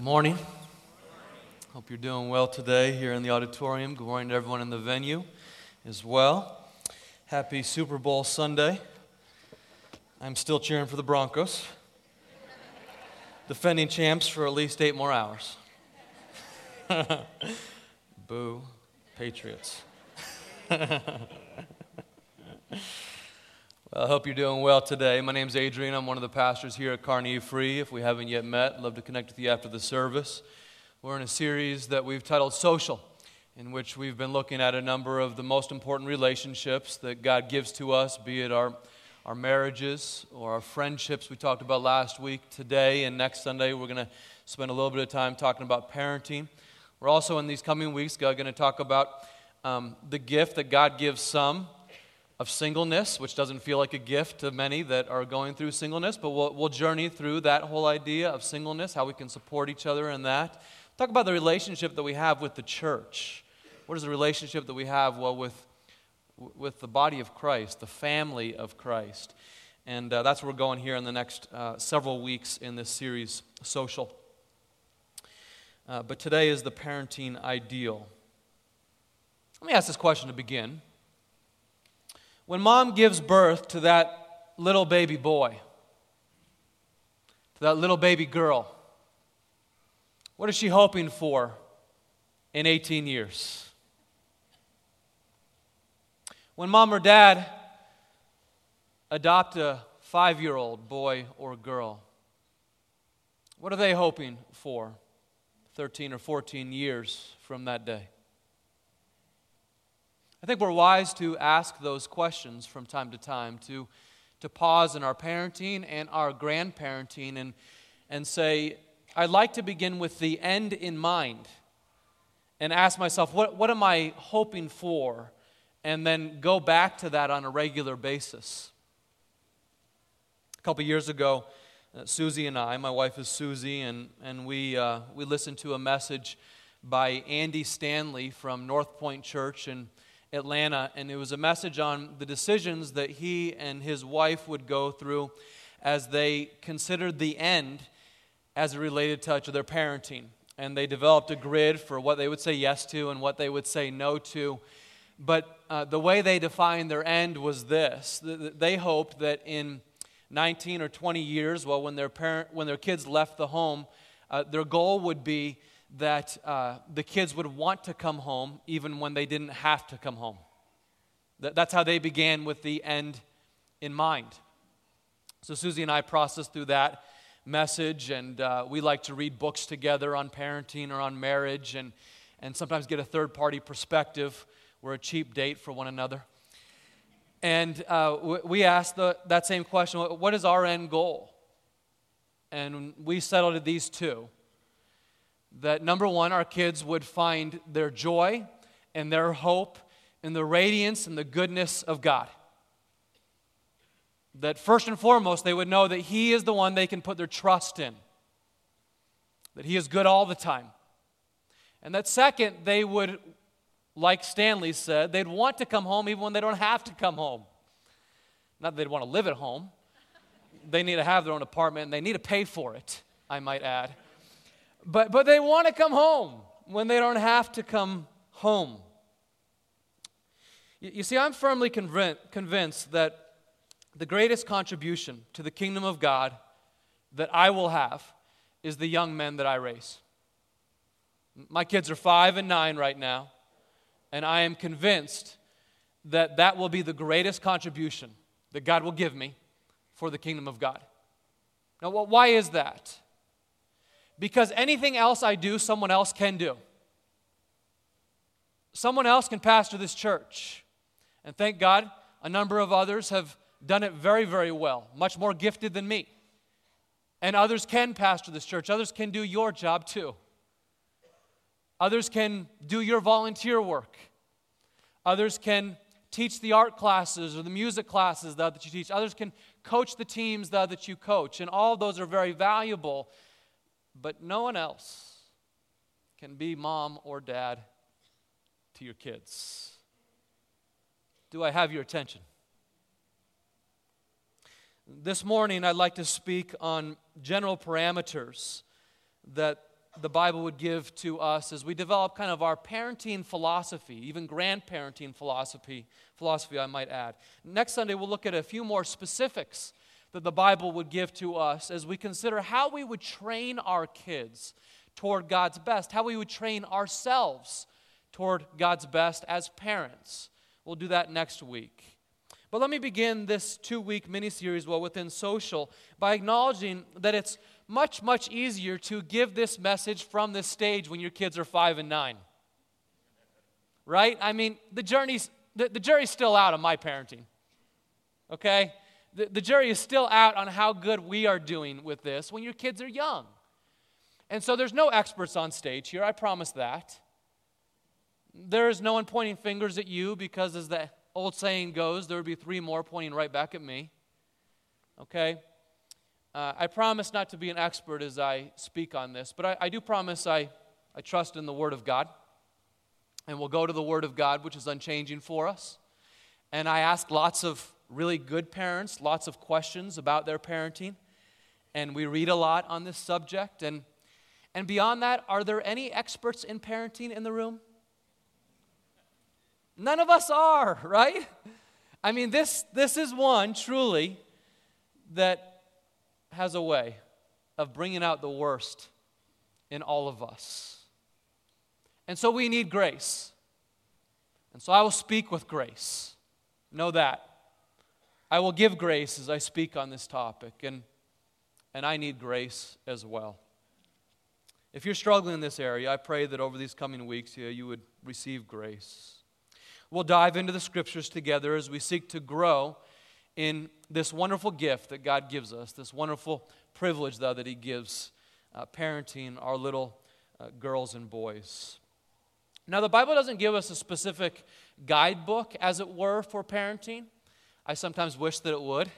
Good morning. Hope you're doing well today here in the auditorium. Good morning to everyone in the venue as well. Happy Super Bowl Sunday. I'm still cheering for the Broncos, defending champs for at least eight more hours. Boo, Patriots. I hope you're doing well today. My name is Adrian. I'm one of the pastors here at Carnegie Free. If we haven't yet met, love to connect with you after the service. We're in a series that we've titled Social, in which we've been looking at a number of the most important relationships that God gives to us, be it our, our marriages or our friendships we talked about last week. Today and next Sunday, we're going to spend a little bit of time talking about parenting. We're also in these coming weeks going to talk about um, the gift that God gives some of singleness, which doesn't feel like a gift to many that are going through singleness, but we'll, we'll journey through that whole idea of singleness, how we can support each other in that. Talk about the relationship that we have with the church. What is the relationship that we have, well, with, with the body of Christ, the family of Christ? And uh, that's where we're going here in the next uh, several weeks in this series, Social. Uh, but today is the parenting ideal. Let me ask this question to begin. When mom gives birth to that little baby boy, to that little baby girl, what is she hoping for in 18 years? When mom or dad adopt a five year old boy or girl, what are they hoping for 13 or 14 years from that day? I think we're wise to ask those questions from time to time, to, to pause in our parenting and our grandparenting and, and say, I'd like to begin with the end in mind and ask myself, what, what am I hoping for? And then go back to that on a regular basis. A couple years ago, uh, Susie and I, my wife is Susie, and, and we, uh, we listened to a message by Andy Stanley from North Point Church. And Atlanta, and it was a message on the decisions that he and his wife would go through as they considered the end as it related to their parenting. And they developed a grid for what they would say yes to and what they would say no to. But uh, the way they defined their end was this they hoped that in 19 or 20 years, well, when their, parent, when their kids left the home, uh, their goal would be that uh, the kids would want to come home even when they didn't have to come home. That, that's how they began with the end in mind. So Susie and I processed through that message, and uh, we like to read books together on parenting or on marriage, and, and sometimes get a third party perspective. We're a cheap date for one another. And uh, we asked the, that same question what is our end goal? And we settled at these two that number one, our kids would find their joy and their hope in the radiance and the goodness of God. That first and foremost, they would know that He is the one they can put their trust in, that He is good all the time. And that second, they would, like Stanley said, they'd want to come home even when they don't have to come home. Not that they'd want to live at home, they need to have their own apartment and they need to pay for it, I might add. But, but they want to come home when they don't have to come home. You, you see, I'm firmly convinced that the greatest contribution to the kingdom of God that I will have is the young men that I raise. My kids are five and nine right now, and I am convinced that that will be the greatest contribution that God will give me for the kingdom of God. Now, why is that? Because anything else I do, someone else can do. Someone else can pastor this church. And thank God, a number of others have done it very, very well, much more gifted than me. And others can pastor this church. Others can do your job too. Others can do your volunteer work. Others can teach the art classes or the music classes that you teach. Others can coach the teams that you coach. And all those are very valuable but no one else can be mom or dad to your kids. Do I have your attention? This morning, I'd like to speak on general parameters that the Bible would give to us as we develop kind of our parenting philosophy, even grandparenting philosophy, philosophy I might add. Next Sunday we'll look at a few more specifics that the Bible would give to us as we consider how we would train our kids toward God's best, how we would train ourselves toward God's best as parents. We'll do that next week. But let me begin this two week mini series, well, within social, by acknowledging that it's much, much easier to give this message from this stage when your kids are five and nine. Right? I mean, the journey's the, the jury's still out on my parenting. Okay? The, the jury is still out on how good we are doing with this when your kids are young. And so there's no experts on stage here, I promise that. There is no one pointing fingers at you because, as the old saying goes, there would be three more pointing right back at me. Okay? Uh, I promise not to be an expert as I speak on this, but I, I do promise I, I trust in the Word of God. And we'll go to the Word of God, which is unchanging for us. And I ask lots of really good parents lots of questions about their parenting. And we read a lot on this subject. And, and beyond that, are there any experts in parenting in the room? None of us are, right? I mean, this, this is one truly that has a way of bringing out the worst in all of us. And so we need grace. And so I will speak with grace. Know that. I will give grace as I speak on this topic, and, and I need grace as well. If you're struggling in this area, I pray that over these coming weeks you, you would receive grace. We'll dive into the scriptures together as we seek to grow in this wonderful gift that God gives us, this wonderful privilege, though, that He gives uh, parenting our little uh, girls and boys. Now, the Bible doesn't give us a specific guidebook, as it were, for parenting. I sometimes wish that it would.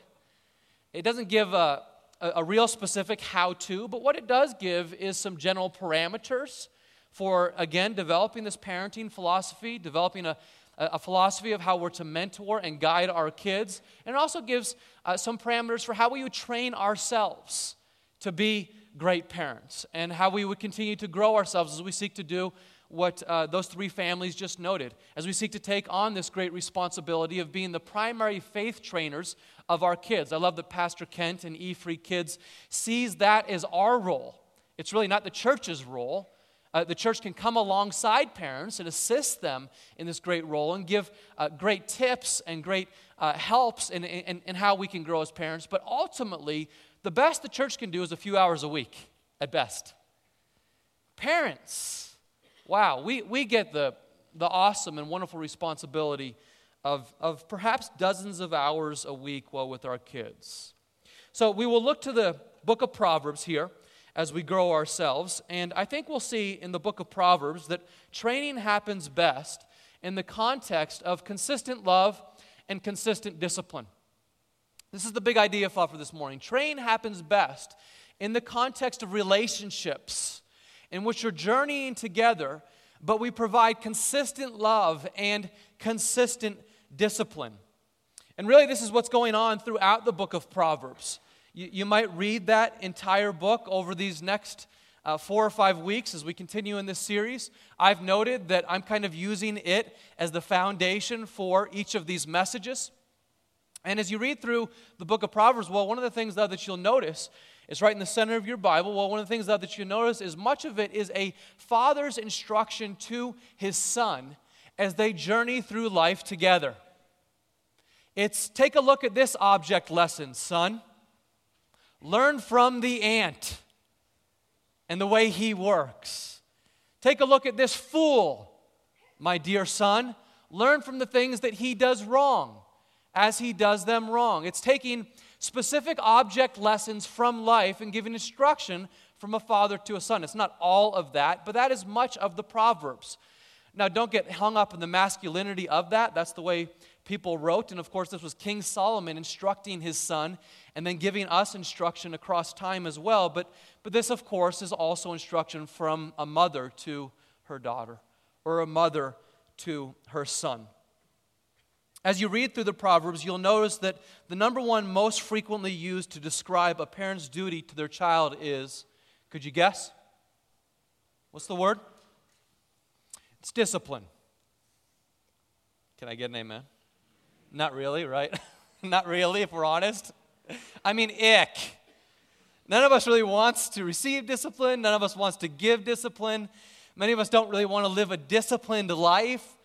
It doesn't give a, a, a real specific how to, but what it does give is some general parameters for, again, developing this parenting philosophy, developing a, a philosophy of how we're to mentor and guide our kids. And it also gives uh, some parameters for how we would train ourselves to be great parents and how we would continue to grow ourselves as we seek to do what uh, those three families just noted, as we seek to take on this great responsibility of being the primary faith trainers of our kids. I love that Pastor Kent and E Free Kids sees that as our role. It's really not the church's role, uh, the church can come alongside parents and assist them in this great role and give uh, great tips and great uh, helps in, in, in how we can grow as parents. But ultimately, the best the church can do is a few hours a week at best. Parents, wow, we, we get the, the awesome and wonderful responsibility of, of perhaps dozens of hours a week while with our kids. So we will look to the book of Proverbs here as we grow ourselves. And I think we'll see in the book of Proverbs that training happens best in the context of consistent love and consistent discipline. This is the big idea for this morning. Train happens best in the context of relationships in which you're journeying together, but we provide consistent love and consistent discipline. And really, this is what's going on throughout the book of Proverbs. You, you might read that entire book over these next uh, four or five weeks as we continue in this series. I've noted that I'm kind of using it as the foundation for each of these messages. And as you read through the book of Proverbs, well, one of the things though, that you'll notice is right in the center of your Bible. Well, one of the things that you notice is much of it is a father's instruction to his son as they journey through life together. It's take a look at this object lesson, son. Learn from the ant and the way he works. Take a look at this fool, my dear son. Learn from the things that he does wrong as he does them wrong. It's taking specific object lessons from life and giving instruction from a father to a son. It's not all of that, but that is much of the Proverbs. Now, don't get hung up in the masculinity of that. That's the way people wrote. And of course, this was King Solomon instructing his son and then giving us instruction across time as well. But, but this, of course, is also instruction from a mother to her daughter or a mother to her son. As you read through the Proverbs, you'll notice that the number one most frequently used to describe a parent's duty to their child is could you guess? What's the word? It's discipline. Can I get an amen? Not really, right? Not really, if we're honest. I mean, ick. None of us really wants to receive discipline. None of us wants to give discipline. Many of us don't really want to live a disciplined life.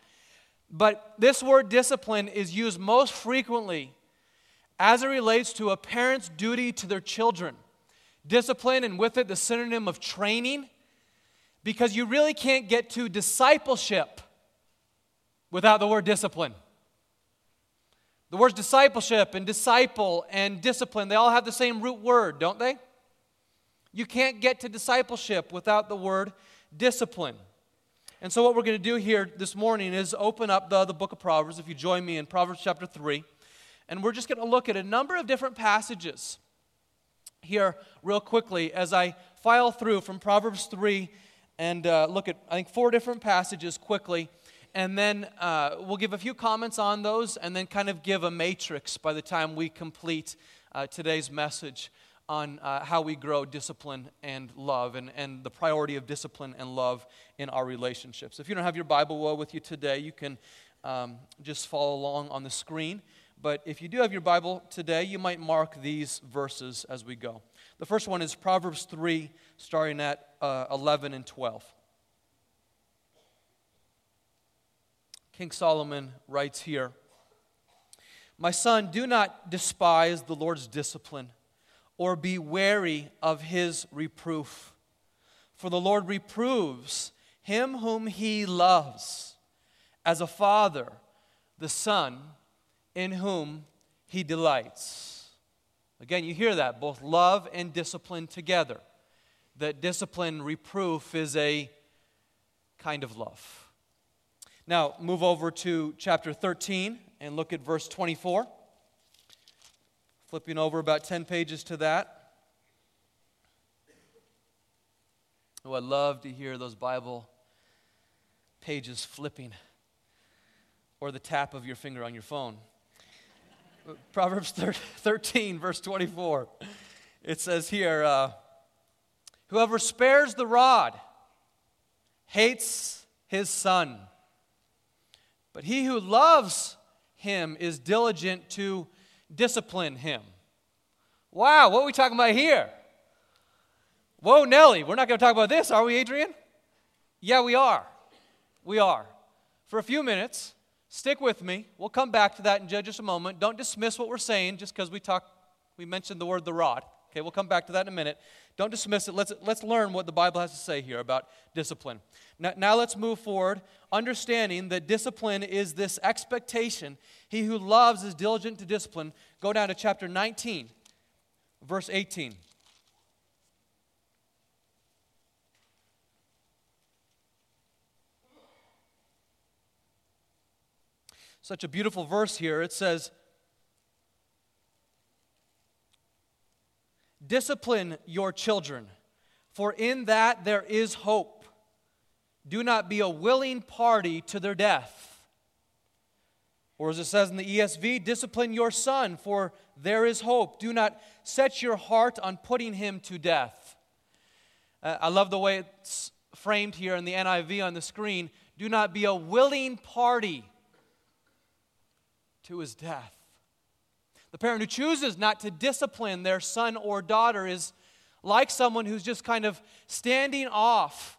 But this word discipline is used most frequently as it relates to a parent's duty to their children. Discipline, and with it, the synonym of training, because you really can't get to discipleship without the word discipline. The words discipleship and disciple and discipline, they all have the same root word, don't they? You can't get to discipleship without the word discipline. And so, what we're going to do here this morning is open up the, the book of Proverbs, if you join me in Proverbs chapter 3. And we're just going to look at a number of different passages here, real quickly, as I file through from Proverbs 3 and uh, look at, I think, four different passages quickly and then uh, we'll give a few comments on those and then kind of give a matrix by the time we complete uh, today's message on uh, how we grow discipline and love and, and the priority of discipline and love in our relationships. If you don't have your Bible well with you today, you can um, just follow along on the screen. But if you do have your Bible today, you might mark these verses as we go. The first one is Proverbs 3, starting at uh, 11 and 12. King Solomon writes here My son, do not despise the Lord's discipline or be wary of his reproof. For the Lord reproves him whom he loves, as a father the son in whom he delights. Again, you hear that, both love and discipline together. That discipline, reproof is a kind of love. Now, move over to chapter 13 and look at verse 24. Flipping over about 10 pages to that. Oh, I love to hear those Bible pages flipping or the tap of your finger on your phone. Proverbs 13, verse 24. It says here uh, Whoever spares the rod hates his son but he who loves him is diligent to discipline him. Wow, what are we talking about here? Whoa, Nelly, we're not going to talk about this, are we, Adrian? Yeah, we are. We are. For a few minutes, stick with me. We'll come back to that in just a moment. Don't dismiss what we're saying just because we talk, we mentioned the word the rod. Okay, we'll come back to that in a minute. Don't dismiss it. Let's, let's learn what the Bible has to say here about discipline. Now, now let's move forward, understanding that discipline is this expectation. He who loves is diligent to discipline. Go down to chapter 19, verse 18. Such a beautiful verse here. It says, Discipline your children, for in that there is hope. Do not be a willing party to their death. Or as it says in the ESV, discipline your son, for there is hope. Do not set your heart on putting him to death. Uh, I love the way it's framed here in the NIV on the screen. Do not be a willing party to his death. The parent who chooses not to discipline their son or daughter is like someone who's just kind of standing off,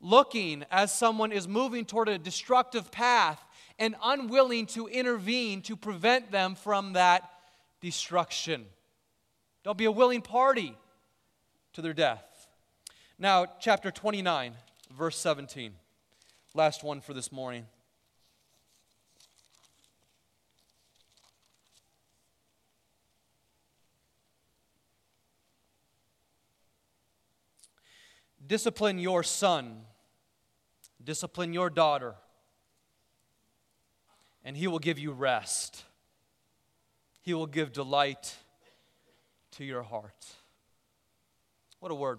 looking as someone is moving toward a destructive path and unwilling to intervene to prevent them from that destruction. Don't be a willing party to their death. Now, chapter 29, verse 17. Last one for this morning. Discipline your son, discipline your daughter, and he will give you rest. He will give delight to your heart. What a word.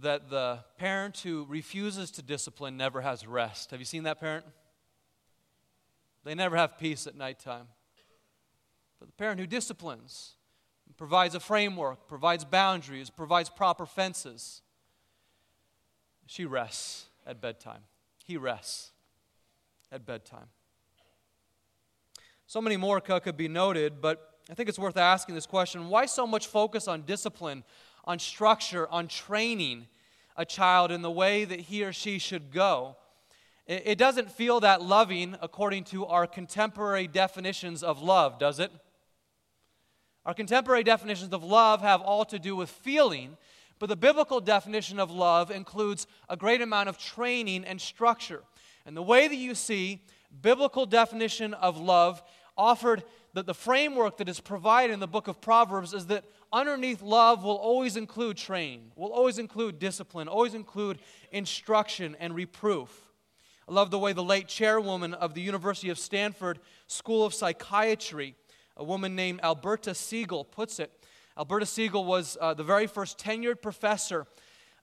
That the parent who refuses to discipline never has rest. Have you seen that parent? They never have peace at nighttime. But the parent who disciplines, provides a framework, provides boundaries, provides proper fences. she rests at bedtime. He rests at bedtime. So many more could be noted, but I think it's worth asking this question why so much focus on discipline, on structure, on training a child in the way that he or she should go? It doesn't feel that loving according to our contemporary definitions of love, does it? Our contemporary definitions of love have all to do with feeling, but the biblical definition of love includes a great amount of training and structure. And the way that you see biblical definition of love offered that the framework that is provided in the book of Proverbs is that underneath love will always include training, will always include discipline, always include instruction and reproof. I love the way the late chairwoman of the University of Stanford School of Psychiatry, a woman named Alberta Siegel, puts it. Alberta Siegel was uh, the very first tenured professor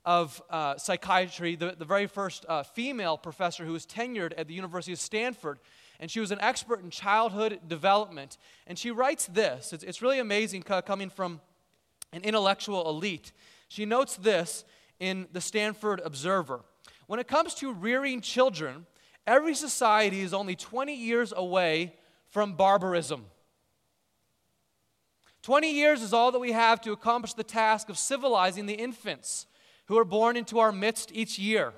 of uh, psychiatry, the, the very first uh, female professor who was tenured at the University of Stanford. And she was an expert in childhood development. And she writes this it's, it's really amazing coming from an intellectual elite. She notes this in the Stanford Observer. When it comes to rearing children, every society is only 20 years away from barbarism. 20 years is all that we have to accomplish the task of civilizing the infants who are born into our midst each year.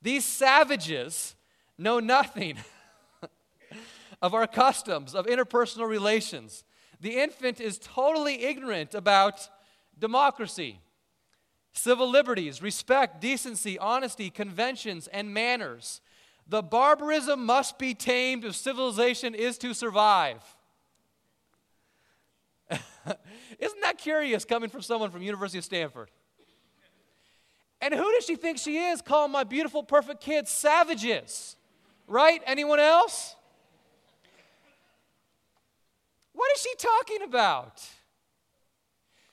These savages know nothing of our customs, of interpersonal relations. The infant is totally ignorant about democracy, civil liberties, respect, decency, honesty, conventions, and manners. The barbarism must be tamed if civilization is to survive. Isn't that curious coming from someone from University of Stanford? And who does she think she is calling my beautiful, perfect kids savages? Right? Anyone else? What is she talking about?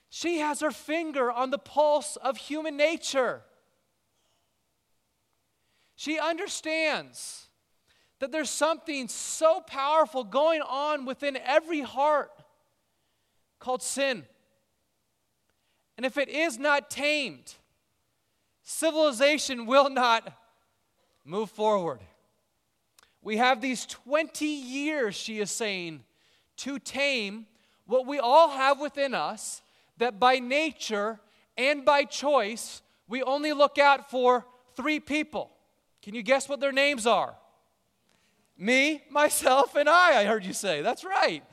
She has her finger on the pulse of human nature. She understands that there's something so powerful going on within every heart called sin. And if it is not tamed, civilization will not move forward. We have these 20 years, she is saying, to tame what we all have within us that by nature and by choice, we only look out for three people. Can you guess what their names are? Me, myself, and I, I heard you say. That's right.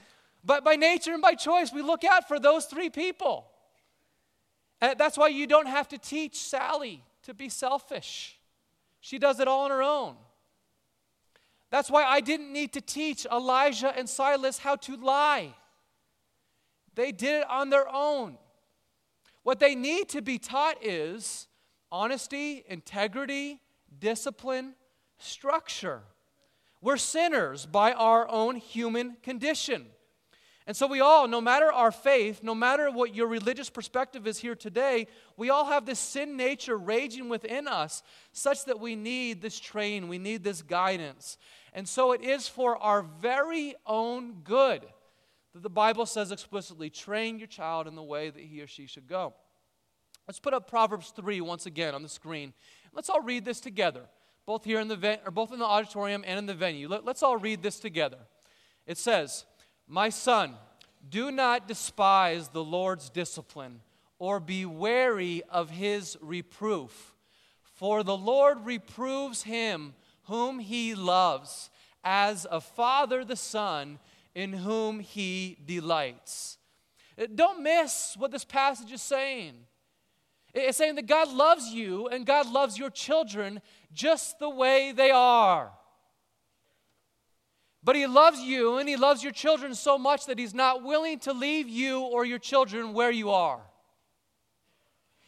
But by nature and by choice, we look out for those three people. And that's why you don't have to teach Sally to be selfish. She does it all on her own. That's why I didn't need to teach Elijah and Silas how to lie. They did it on their own. What they need to be taught is honesty, integrity, discipline, structure. We're sinners by our own human condition. And so, we all, no matter our faith, no matter what your religious perspective is here today, we all have this sin nature raging within us, such that we need this train, we need this guidance. And so, it is for our very own good that the Bible says explicitly train your child in the way that he or she should go. Let's put up Proverbs 3 once again on the screen. Let's all read this together, both here in the ven- or both in the auditorium and in the venue. Let, let's all read this together. It says, "My son, do not despise the Lord's discipline or be wary of his reproof, for the Lord reproves him whom he loves, as a father the son in whom he delights. Uh, don't miss what this passage is saying. It's saying that God loves you and God loves your children just the way they are. But He loves you and He loves your children so much that He's not willing to leave you or your children where you are.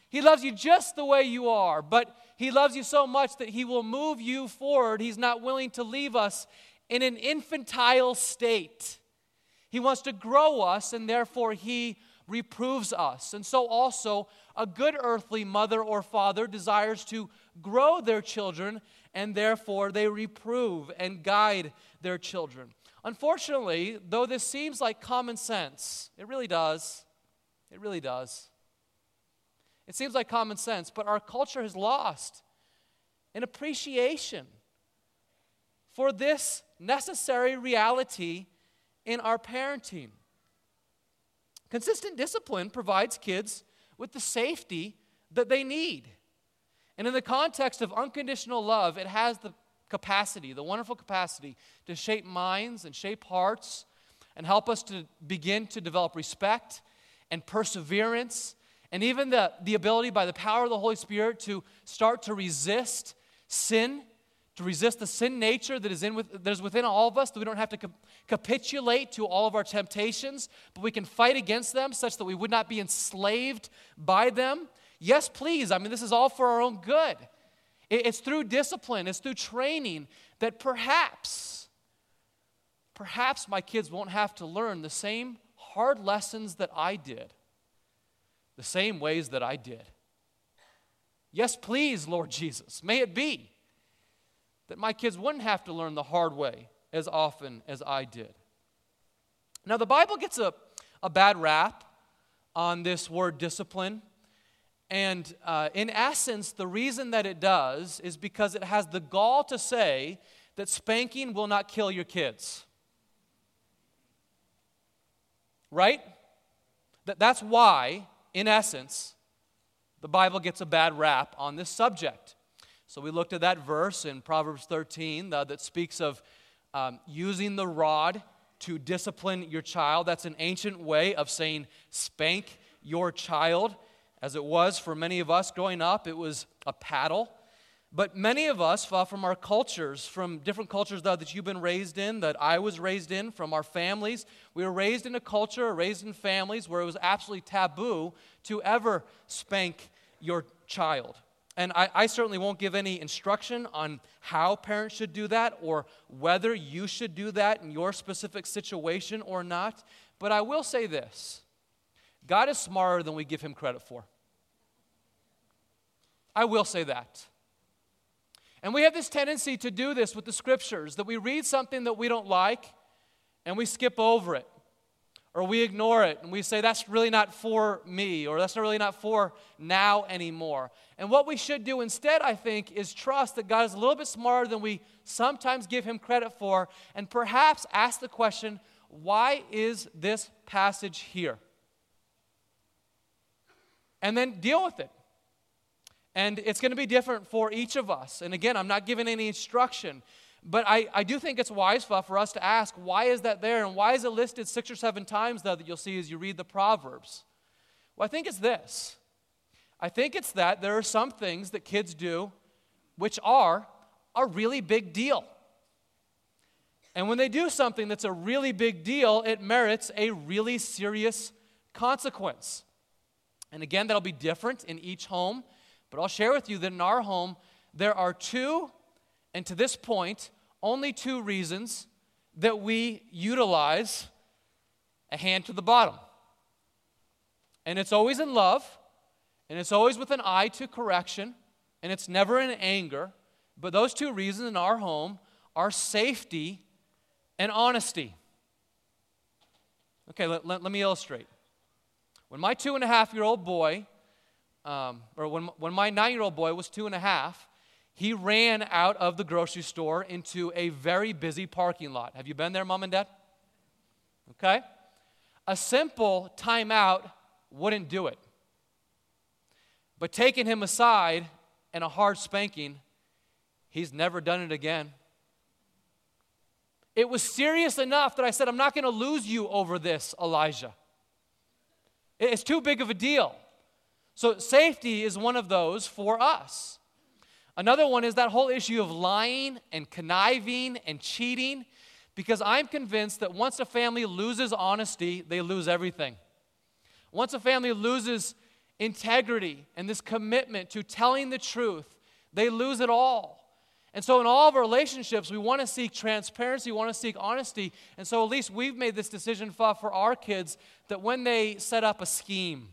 He loves you just the way you are, but He loves you so much that He will move you forward. He's not willing to leave us in an infantile state. He wants to grow us, and therefore he reproves us. And so, also, a good earthly mother or father desires to grow their children, and therefore they reprove and guide their children. Unfortunately, though this seems like common sense, it really does. It really does. It seems like common sense, but our culture has lost an appreciation for this necessary reality in our parenting. Consistent discipline provides kids with the safety that they need. And in the context of unconditional love, it has the capacity, the wonderful capacity to shape minds and shape hearts and help us to begin to develop respect and perseverance and even the, the ability by the power of the Holy Spirit to start to resist sin, to resist the sin nature that is, in with, that is within all of us, that we don't have to capitulate to all of our temptations, but we can fight against them such that we would not be enslaved by them. Yes, please. I mean, this is all for our own good. It's through discipline, it's through training that perhaps, perhaps my kids won't have to learn the same hard lessons that I did, the same ways that I did. Yes, please, Lord Jesus, may it be that my kids wouldn't have to learn the hard way as often as I did. Now, the Bible gets a, a bad rap on this word discipline. And uh, in essence, the reason that it does is because it has the gall to say that spanking will not kill your kids. Right? That, that's why, in essence, the Bible gets a bad rap on this subject. So we looked at that verse in Proverbs 13 uh, that speaks of um, using the rod to discipline your child. That's an ancient way of saying spank your child as it was for many of us growing up, it was a paddle. But many of us, uh, from our cultures, from different cultures that you've been raised in, that I was raised in, from our families, we were raised in a culture, raised in families where it was absolutely taboo to ever spank your child. And I, I, certainly won't give any instruction on how parents should do that or whether you should do that in your specific situation or not. But I will say this God is smarter than we give him credit for. I will say that. And we have this tendency to do this with the scriptures that we read something that we don't like and we skip over it or we ignore it and we say that's really not for me or that's really not for now anymore. And what we should do instead, I think, is trust that God is a little bit smarter than we sometimes give him credit for and perhaps ask the question why is this passage here? And then deal with it. And it's going to be different for each of us. And again, I'm not giving any instruction, but I, I do think it's wise for us to ask why is that there and why is it listed six or seven times, though, that you'll see as you read the Proverbs? Well, I think it's this. I think it's that there are some things that kids do which are a really big deal. And when they do something that's a really big deal, it merits a really serious consequence. And again, that'll be different in each home. But I'll share with you that in our home, there are two, and to this point, only two reasons that we utilize a hand to the bottom. And it's always in love, and it's always with an eye to correction, and it's never in anger. But those two reasons in our home are safety and honesty. Okay, let, let, let me illustrate. When my two and a half year old boy um, or when, when my nine year old boy was two and a half, he ran out of the grocery store into a very busy parking lot. Have you been there, mom and dad? Okay? A simple timeout wouldn't do it. But taking him aside and a hard spanking, he's never done it again. It was serious enough that I said, I'm not going to lose you over this, Elijah. It's too big of a deal. So, safety is one of those for us. Another one is that whole issue of lying and conniving and cheating, because I'm convinced that once a family loses honesty, they lose everything. Once a family loses integrity and this commitment to telling the truth, they lose it all. And so, in all of our relationships, we want to seek transparency, we want to seek honesty. And so, at least we've made this decision for our kids that when they set up a scheme,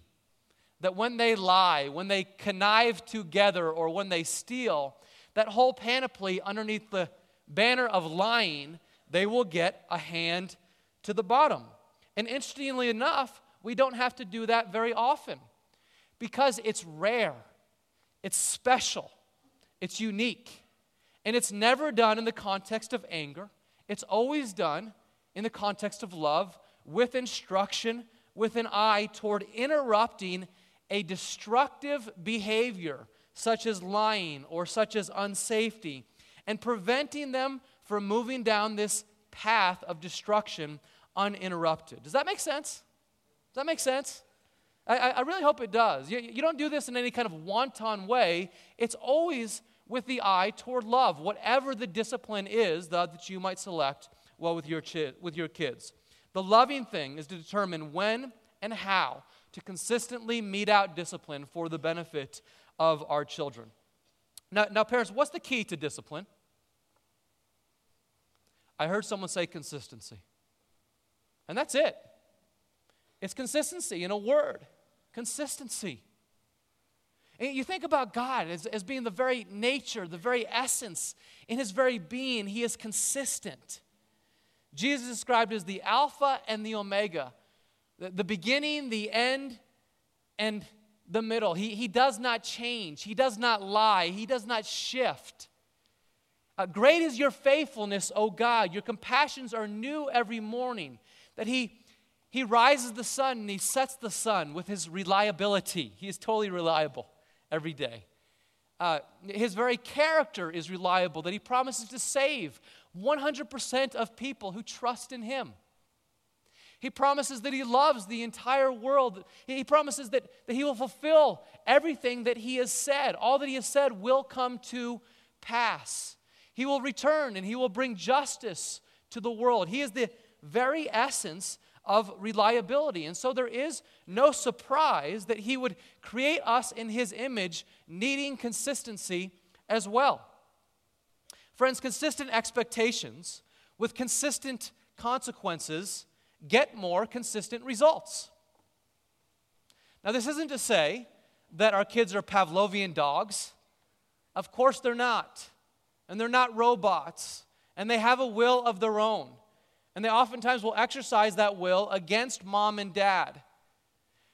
that when they lie, when they connive together, or when they steal, that whole panoply underneath the banner of lying, they will get a hand to the bottom. And interestingly enough, we don't have to do that very often because it's rare, it's special, it's unique, and it's never done in the context of anger. It's always done in the context of love, with instruction, with an eye toward interrupting a destructive behavior, such as lying or such as unsafety, and preventing them from moving down this path of destruction uninterrupted. Does that make sense? Does that make sense? I, I really hope it does. You, you don't do this in any kind of wanton way. It's always with the eye toward love, whatever the discipline is that you might select well with your, chi- with your kids. The loving thing is to determine when and how to consistently mete out discipline for the benefit of our children. Now, now, parents, what's the key to discipline? I heard someone say consistency. And that's it. It's consistency in a word. Consistency. And you think about God as, as being the very nature, the very essence, in his very being, he is consistent. Jesus described as the Alpha and the Omega, the, the beginning, the end, and the middle. He, he does not change, He does not lie, He does not shift. Uh, great is your faithfulness, O God. Your compassions are new every morning. That He he rises the sun and he sets the sun with his reliability. He is totally reliable every day. Uh, his very character is reliable, that he promises to save 100% of people who trust in him. He promises that he loves the entire world. He promises that, that he will fulfill everything that he has said. All that he has said will come to pass. He will return and he will bring justice to the world. He is the very essence of reliability. And so there is no surprise that he would create us in his image, needing consistency as well. Friends, consistent expectations with consistent consequences get more consistent results. Now, this isn't to say that our kids are Pavlovian dogs. Of course, they're not. And they're not robots. And they have a will of their own. And they oftentimes will exercise that will against mom and dad.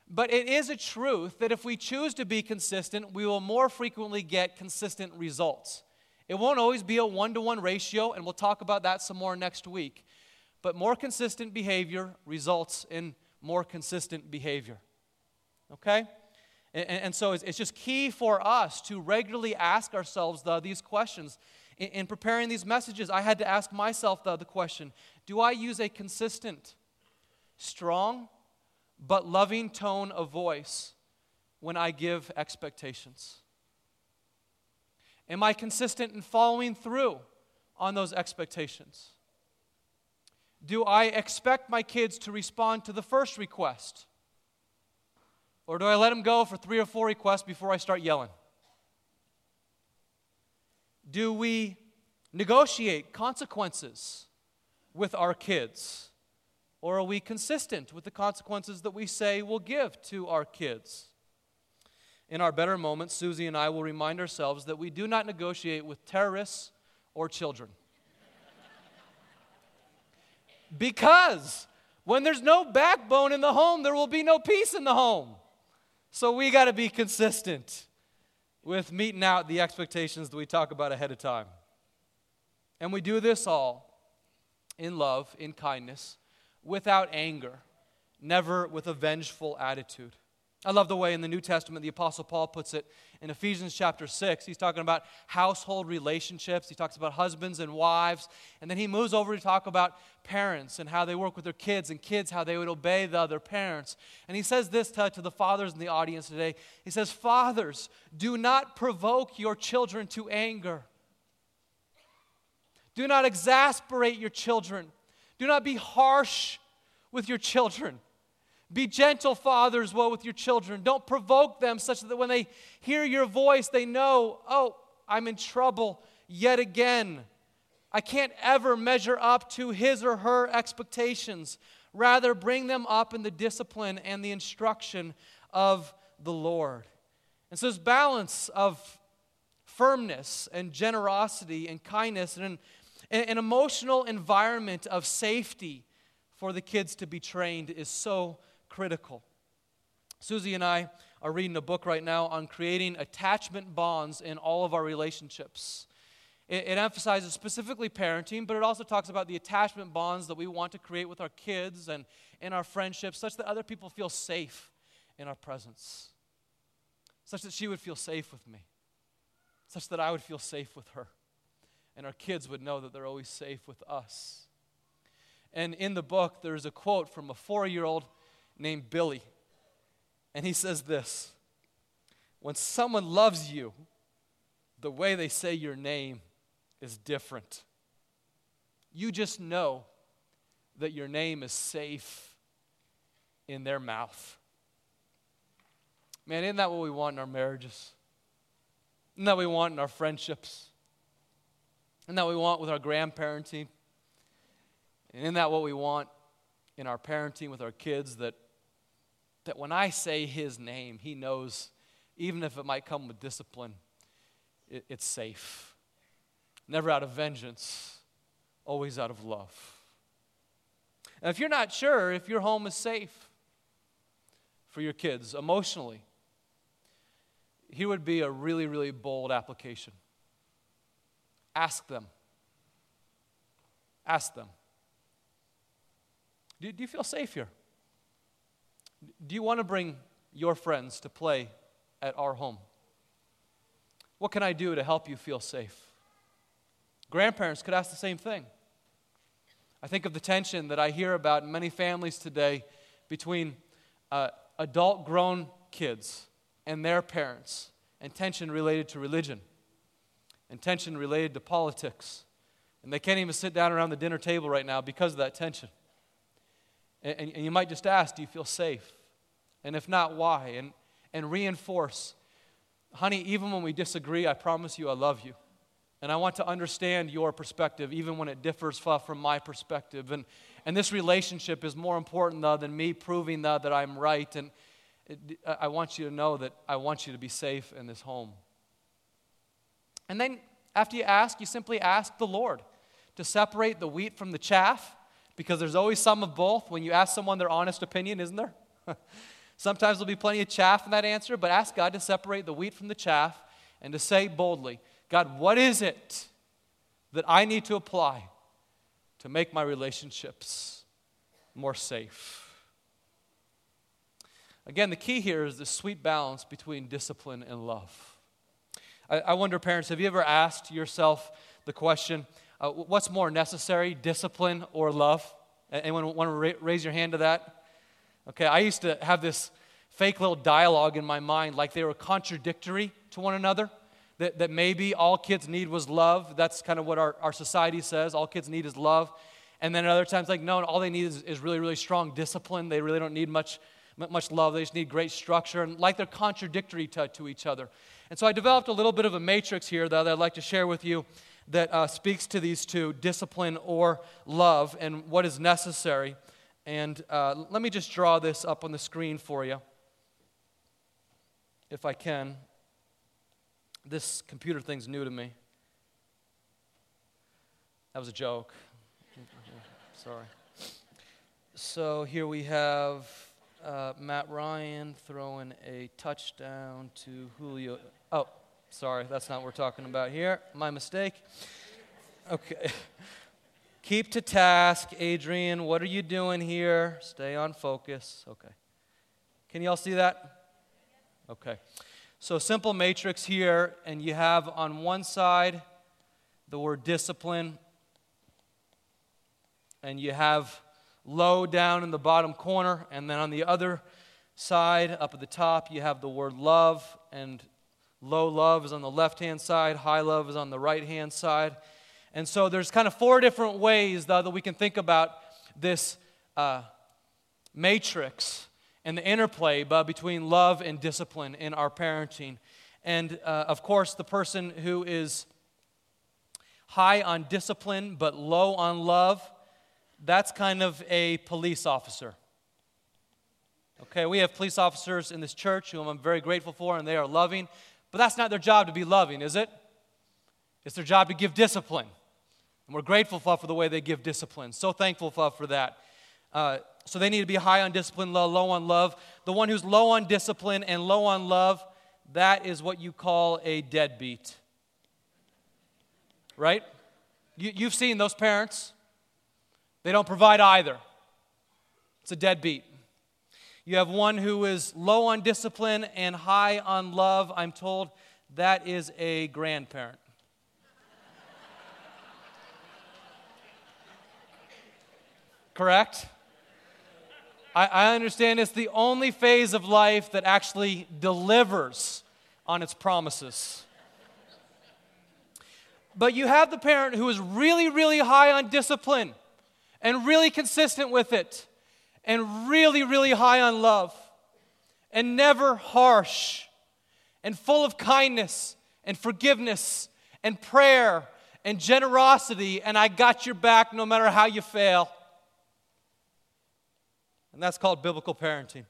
But it is a truth that if we choose to be consistent, we will more frequently get consistent results. It won't always be a one to one ratio, and we'll talk about that some more next week. But more consistent behavior results in more consistent behavior. Okay? And, and so it's, it's, just key for us to regularly ask ourselves the, these questions. In, in, preparing these messages, I had to ask myself the, the question Do I use a consistent, strong, but loving tone of voice when I give expectations? Am I consistent in following through on those expectations? Do I expect my kids to respond to the first request? Or do I let them go for three or four requests before I start yelling? Do we negotiate consequences with our kids? Or are we consistent with the consequences that we say we'll give to our kids? In our better moments, Susie and I will remind ourselves that we do not negotiate with terrorists or children. Because when there's no backbone in the home, there will be no peace in the home. So we got to be consistent with meeting out the expectations that we talk about ahead of time. And we do this all in love, in kindness, without anger, never with a vengeful attitude. I love the way in the New Testament the Apostle Paul puts it in Ephesians chapter 6. He's talking about household relationships. He talks about husbands and wives. And then he moves over to talk about parents and how they work with their kids, and kids how they would obey the other parents. And he says this to, to the fathers in the audience today He says, Fathers, do not provoke your children to anger, do not exasperate your children, do not be harsh with your children. Be gentle, fathers, well with your children. Don't provoke them such that when they hear your voice, they know, oh, I'm in trouble yet again. I can't ever measure up to his or her expectations. Rather, bring them up in the discipline and the instruction of the Lord. And so, this balance of firmness and generosity and kindness and an, an emotional environment of safety for the kids to be trained is so critical. Susie and I are reading a book right now on creating attachment bonds in all of our relationships. It, it, emphasizes specifically parenting, but it also talks about the attachment bonds that we want to create with our kids and in our friendships, such that other people feel safe in our presence, such that she would feel safe with me, such that I would feel safe with her, and our kids would know that they're always safe with us. And in the book, there's a quote from a four year old named Billy. And he says this When someone loves you, the way they say your name is different. You just know that your name is safe in their mouth. Man, isn't that what we want in our marriages? Isn't that what we want in our friendships? Isn't that what we want with our grandparenting? And isn't that what we want in our parenting with our kids? That, that when I say his name, he knows, even if it might come with discipline, it, it's safe. Never out of vengeance, always out of love. And if you're not sure if your home is safe for your kids emotionally, here would be a really, really bold application. Ask them. Ask them. Do, do you feel safe here? Do you want to bring your friends to play at our home? What can I do to help you feel safe? Grandparents could ask the same thing. I think of the tension that I hear about in many families today between uh, adult grown kids and their parents, and tension related to religion, and tension related to politics. And they can't even sit down around the dinner table right now because of that tension. And, and, you might just ask, do you feel safe? And if not, why? And, and reinforce, honey, even when we disagree, I promise you I love you. And I want to understand your perspective, even when it differs from my perspective. And, and this relationship is more important, though, than me proving, though, that I'm right. And it, I want you to know that I want you to be safe in this home. And then, after you ask, you simply ask the Lord to separate the wheat from the chaff because there's always some of both when you ask someone their honest opinion, isn't there? Sometimes there'll be plenty of chaff in that answer, but ask God to separate the wheat from the chaff and to say boldly, God, what is it that I need to apply to make my relationships more safe? Again, the key here is the sweet balance between discipline and love. I, I wonder, parents, have you ever asked yourself the question, uh, what's more necessary, discipline or love? Anyone want to ra- raise your hand to that? Okay, I used to have this fake little dialogue in my mind like they were contradictory to one another. That, that maybe all kids need was love. That's kind of what our, our society says. All kids need is love. And then at other times, like, no, all they need is, is really, really strong discipline. They really don't need much, much love. They just need great structure. And like they're contradictory to, to each other. And so I developed a little bit of a matrix here that I'd like to share with you that uh, speaks to these two discipline or love and what is necessary. And uh, let me just draw this up on the screen for you, if I can. This computer thing's new to me. That was a joke. Sorry. So here we have uh, Matt Ryan throwing a touchdown to Julio. Oh, Sorry, that's not what we're talking about here. My mistake. Okay. Keep to task, Adrian. What are you doing here? Stay on focus. Okay. Can you all see that? Okay. So, simple matrix here, and you have on one side the word discipline, and you have low down in the bottom corner, and then on the other side, up at the top, you have the word love, and Low love is on the left hand side, high love is on the right hand side. And so there's kind of four different ways though, that we can think about this uh, matrix and the interplay between love and discipline in our parenting. And uh, of course, the person who is high on discipline but low on love, that's kind of a police officer. Okay, we have police officers in this church whom I'm very grateful for, and they are loving. But that's not their job to be loving, is it? It's their job to give discipline. And we're grateful for the way they give discipline. So thankful for that. Uh, so they need to be high on discipline, low, low on love. The one who's low on discipline and low on love, that is what you call a deadbeat. Right? You, you've seen those parents. They don't provide either. It's a deadbeat. You have one who is low on discipline and high on love. I'm told that is a grandparent. Correct? I, I understand it's the only phase of life that actually delivers on its promises. But you have the parent who is really, really high on discipline and really consistent with it and really, really high on love and never harsh and full of kindness and forgiveness and prayer and generosity, and I got your back no matter how you fail. And that's called biblical parenting.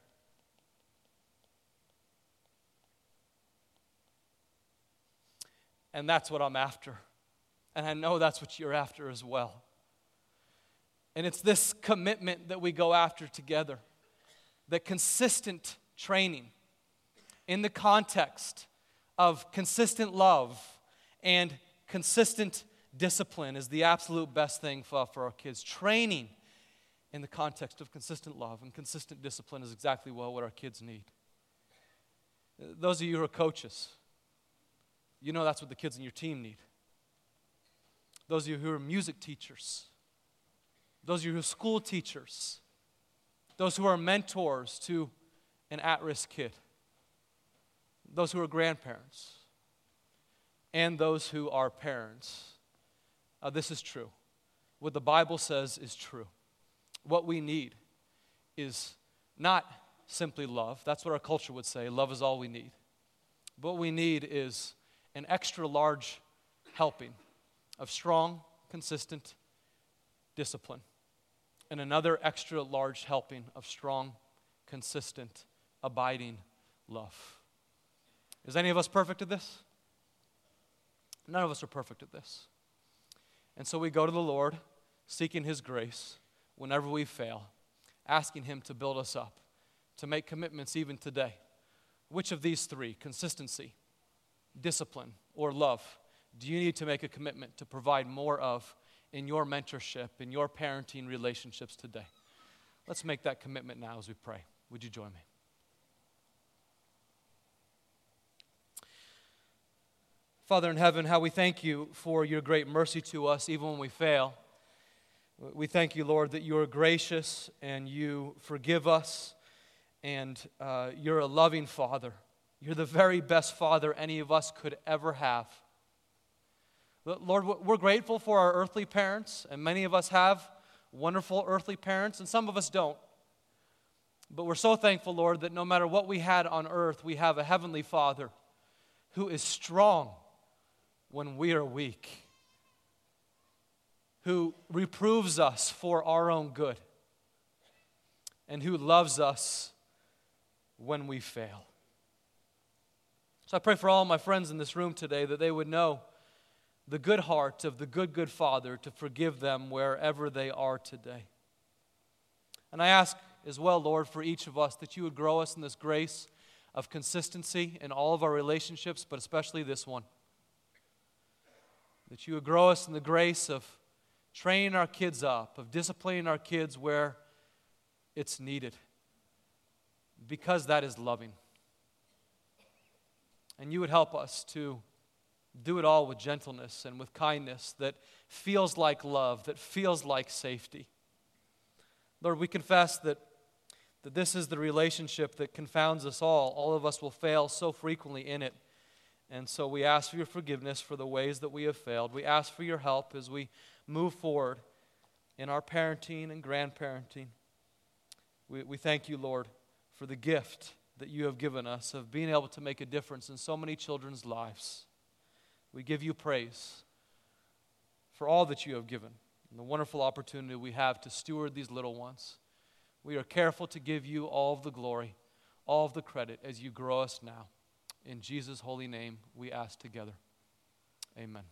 And that's what I'm after. And I know that's what you're after as well. And it's this commitment that we go after together that consistent training in the context of consistent love and consistent discipline is the absolute best thing for, for our kids. Training in the context of consistent love and consistent discipline is exactly well what our kids need. Those of you who are coaches, you know that's what the kids in your team need. Those of you who are music teachers, those of you who are school teachers, those who are mentors to an at risk kid, those who are grandparents, and those who are parents. Uh, this is true. What the Bible says is true. What we need is not simply love. That's what our culture would say love is all we need. What we need is an extra large helping of strong, consistent discipline, and another extra large helping of strong, consistent, abiding love. Is any of us perfect at this? None of us are perfect at this. And so we go to the Lord seeking His grace whenever we fail, asking Him to build us up, to make commitments even today. Which of these three, consistency, discipline, or love, do you need to make a commitment to provide more of in your mentorship, in your parenting relationships today? Let's make that commitment now as we pray. Would you join me? Father in heaven, how we thank you for your great mercy to us even when we fail. We thank you, Lord, that you are gracious and you forgive us, and uh, you're a loving Father. You're the very best Father any of us could ever have. Lord, we're grateful for our earthly parents, and many of us have wonderful earthly parents, and some of us don't. But we're so thankful, Lord, that no matter what we had on earth, we have a heavenly Father who is strong when we are weak, who reproves us for our own good, and who loves us when we fail. So I pray for all my friends in this room today that they would know the good heart of the good, good Father to forgive them wherever they are today. And I ask as well, Lord, for each of us that you would grow us in this grace of consistency in all of our relationships, but especially this one. That you would grow us in the grace of training our kids up, of disciplining our kids where it's needed, because that is loving. And you would help us to do it all with gentleness and with kindness that feels like love, that feels like safety. Lord, we confess that, that this is the relationship that confounds us all. All of us will fail so frequently in it. And so we ask for your forgiveness for the ways that we have failed. We ask for your help as we move forward in our parenting and grandparenting. We, we thank you, Lord, for the gift that you have given us of being able to make a difference in so many children's lives. We give you praise for all that you have given and the wonderful opportunity we have to steward these little ones. We are careful to give you all of the glory, all of the credit as you grow us now. In Jesus' holy name, we ask together. Amen.